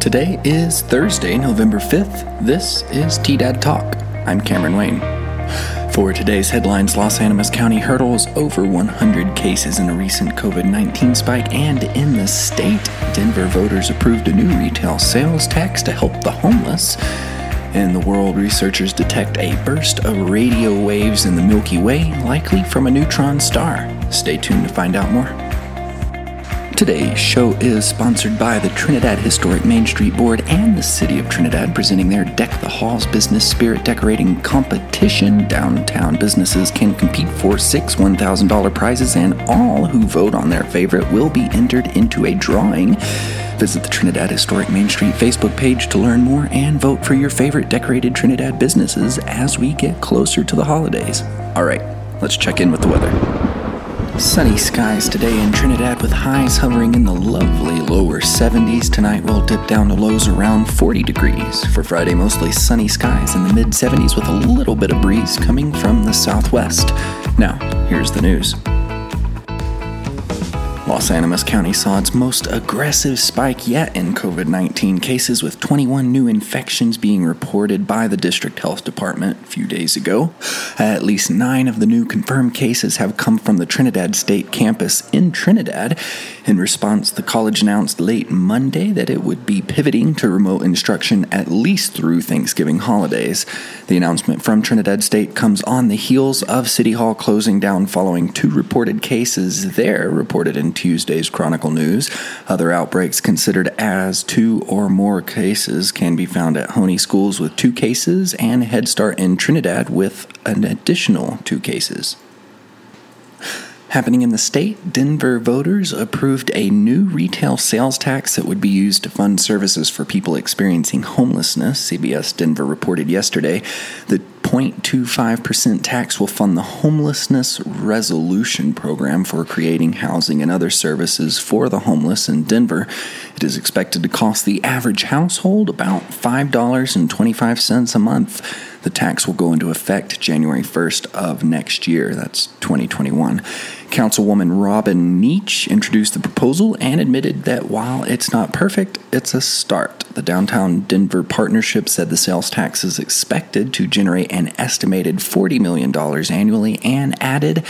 Today is Thursday, November 5th. This is TDAD Talk. I'm Cameron Wayne. For today's headlines, Las Animas County hurdles over 100 cases in a recent COVID 19 spike, and in the state, Denver voters approved a new retail sales tax to help the homeless. In the world, researchers detect a burst of radio waves in the Milky Way, likely from a neutron star. Stay tuned to find out more. Today's show is sponsored by the Trinidad Historic Main Street Board and the City of Trinidad, presenting their Deck the Halls Business Spirit Decorating Competition. Downtown businesses can compete for six $1,000 prizes, and all who vote on their favorite will be entered into a drawing. Visit the Trinidad Historic Main Street Facebook page to learn more and vote for your favorite decorated Trinidad businesses as we get closer to the holidays. All right, let's check in with the weather. Sunny skies today in Trinidad with highs hovering in the lovely lower 70s. Tonight we'll dip down to lows around 40 degrees. For Friday, mostly sunny skies in the mid 70s with a little bit of breeze coming from the southwest. Now, here's the news. Las Animas County saw its most aggressive spike yet in COVID 19 cases, with 21 new infections being reported by the district health department a few days ago. At least nine of the new confirmed cases have come from the Trinidad State campus in Trinidad. In response, the college announced late Monday that it would be pivoting to remote instruction at least through Thanksgiving holidays. The announcement from Trinidad State comes on the heels of City Hall closing down following two reported cases there reported in Tuesday's Chronicle News. Other outbreaks considered as two or more cases can be found at Hoehne Schools with two cases and Head Start in Trinidad with an additional two cases. Happening in the state, Denver voters approved a new retail sales tax that would be used to fund services for people experiencing homelessness. CBS Denver reported yesterday the 0.25% tax will fund the Homelessness Resolution Program for creating housing and other services for the homeless in Denver. It is expected to cost the average household about $5.25 a month. The tax will go into effect January 1st of next year. That's 2021. Councilwoman Robin Kniech introduced the proposal and admitted that while it's not perfect, it's a start. The Downtown Denver Partnership said the sales tax is expected to generate an estimated $40 million annually and added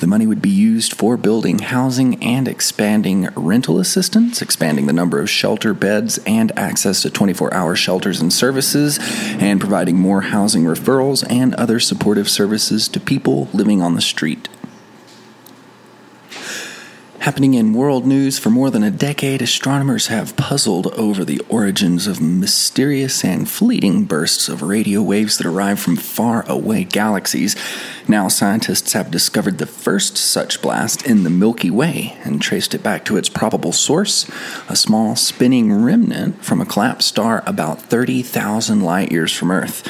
the money would be used for building housing and expanding rental assistance, expanding the number of shelter beds and access to 24 hour shelters and services, and providing more housing referrals and other supportive services to people living on the street. Happening in world news for more than a decade, astronomers have puzzled over the origins of mysterious and fleeting bursts of radio waves that arrive from far away galaxies. Now, scientists have discovered the first such blast in the Milky Way and traced it back to its probable source a small spinning remnant from a collapsed star about 30,000 light years from Earth.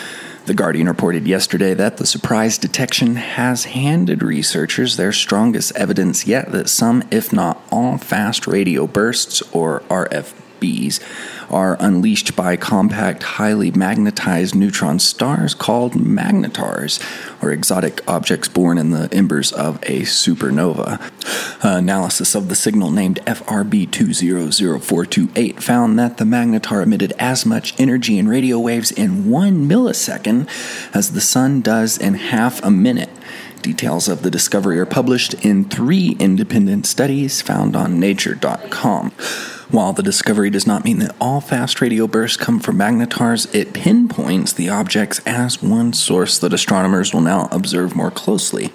The Guardian reported yesterday that the surprise detection has handed researchers their strongest evidence yet that some, if not all, fast radio bursts, or RFBs, are unleashed by compact, highly magnetized neutron stars called magnetars, or exotic objects born in the embers of a supernova. Analysis of the signal named FRB200428 found that the magnetar emitted as much energy in radio waves in one millisecond as the sun does in half a minute. Details of the discovery are published in three independent studies found on Nature.com. While the discovery does not mean that all fast radio bursts come from magnetars, it pinpoints the objects as one source that astronomers will now observe more closely.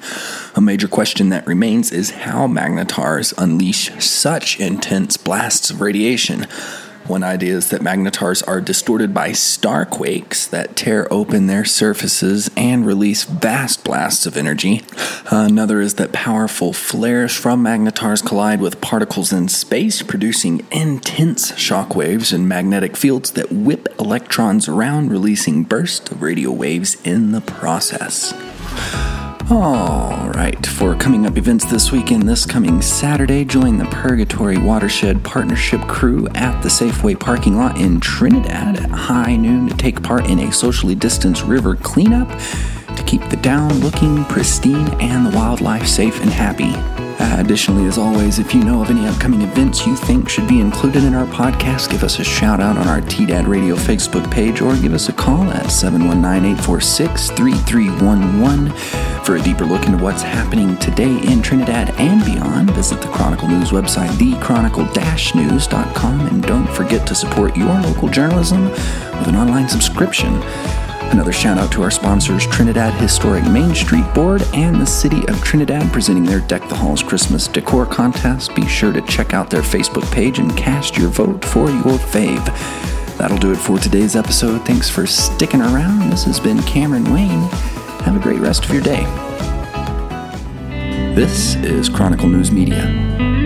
A major question that remains is how magnetars unleash such intense blasts of radiation. One idea is that magnetars are distorted by starquakes that tear open their surfaces and release vast blasts of energy. Another is that powerful flares from magnetars collide with particles in space, producing intense shock waves and magnetic fields that whip electrons around, releasing bursts of radio waves in the process. All right, for coming up events this weekend, this coming Saturday, join the Purgatoire Watershed Partnership crew at the Safeway parking lot in Trinidad at high noon to take part in a socially distanced river cleanup to keep the down looking pristine and the wildlife safe and happy. Uh, additionally, as always, if you know of any upcoming events you think should be included in our podcast, give us a shout out on our TDAD Radio Facebook page or give us a call at 719 846 3311. For a deeper look into what's happening today in Trinidad and beyond, visit the Chronicle News website, thechronicle-news.com, and don't forget to support your local journalism with an online subscription. Another shout out to our sponsors, Trinidad Historic Main Street Board and the City of Trinidad, presenting their Deck the Halls Christmas Decor Contest. Be sure to check out their Facebook page and cast your vote for your fave. That'll do it for today's episode. Thanks for sticking around. This has been Cameron Wayne. Have a great rest of your day. This is Chronicle News Media.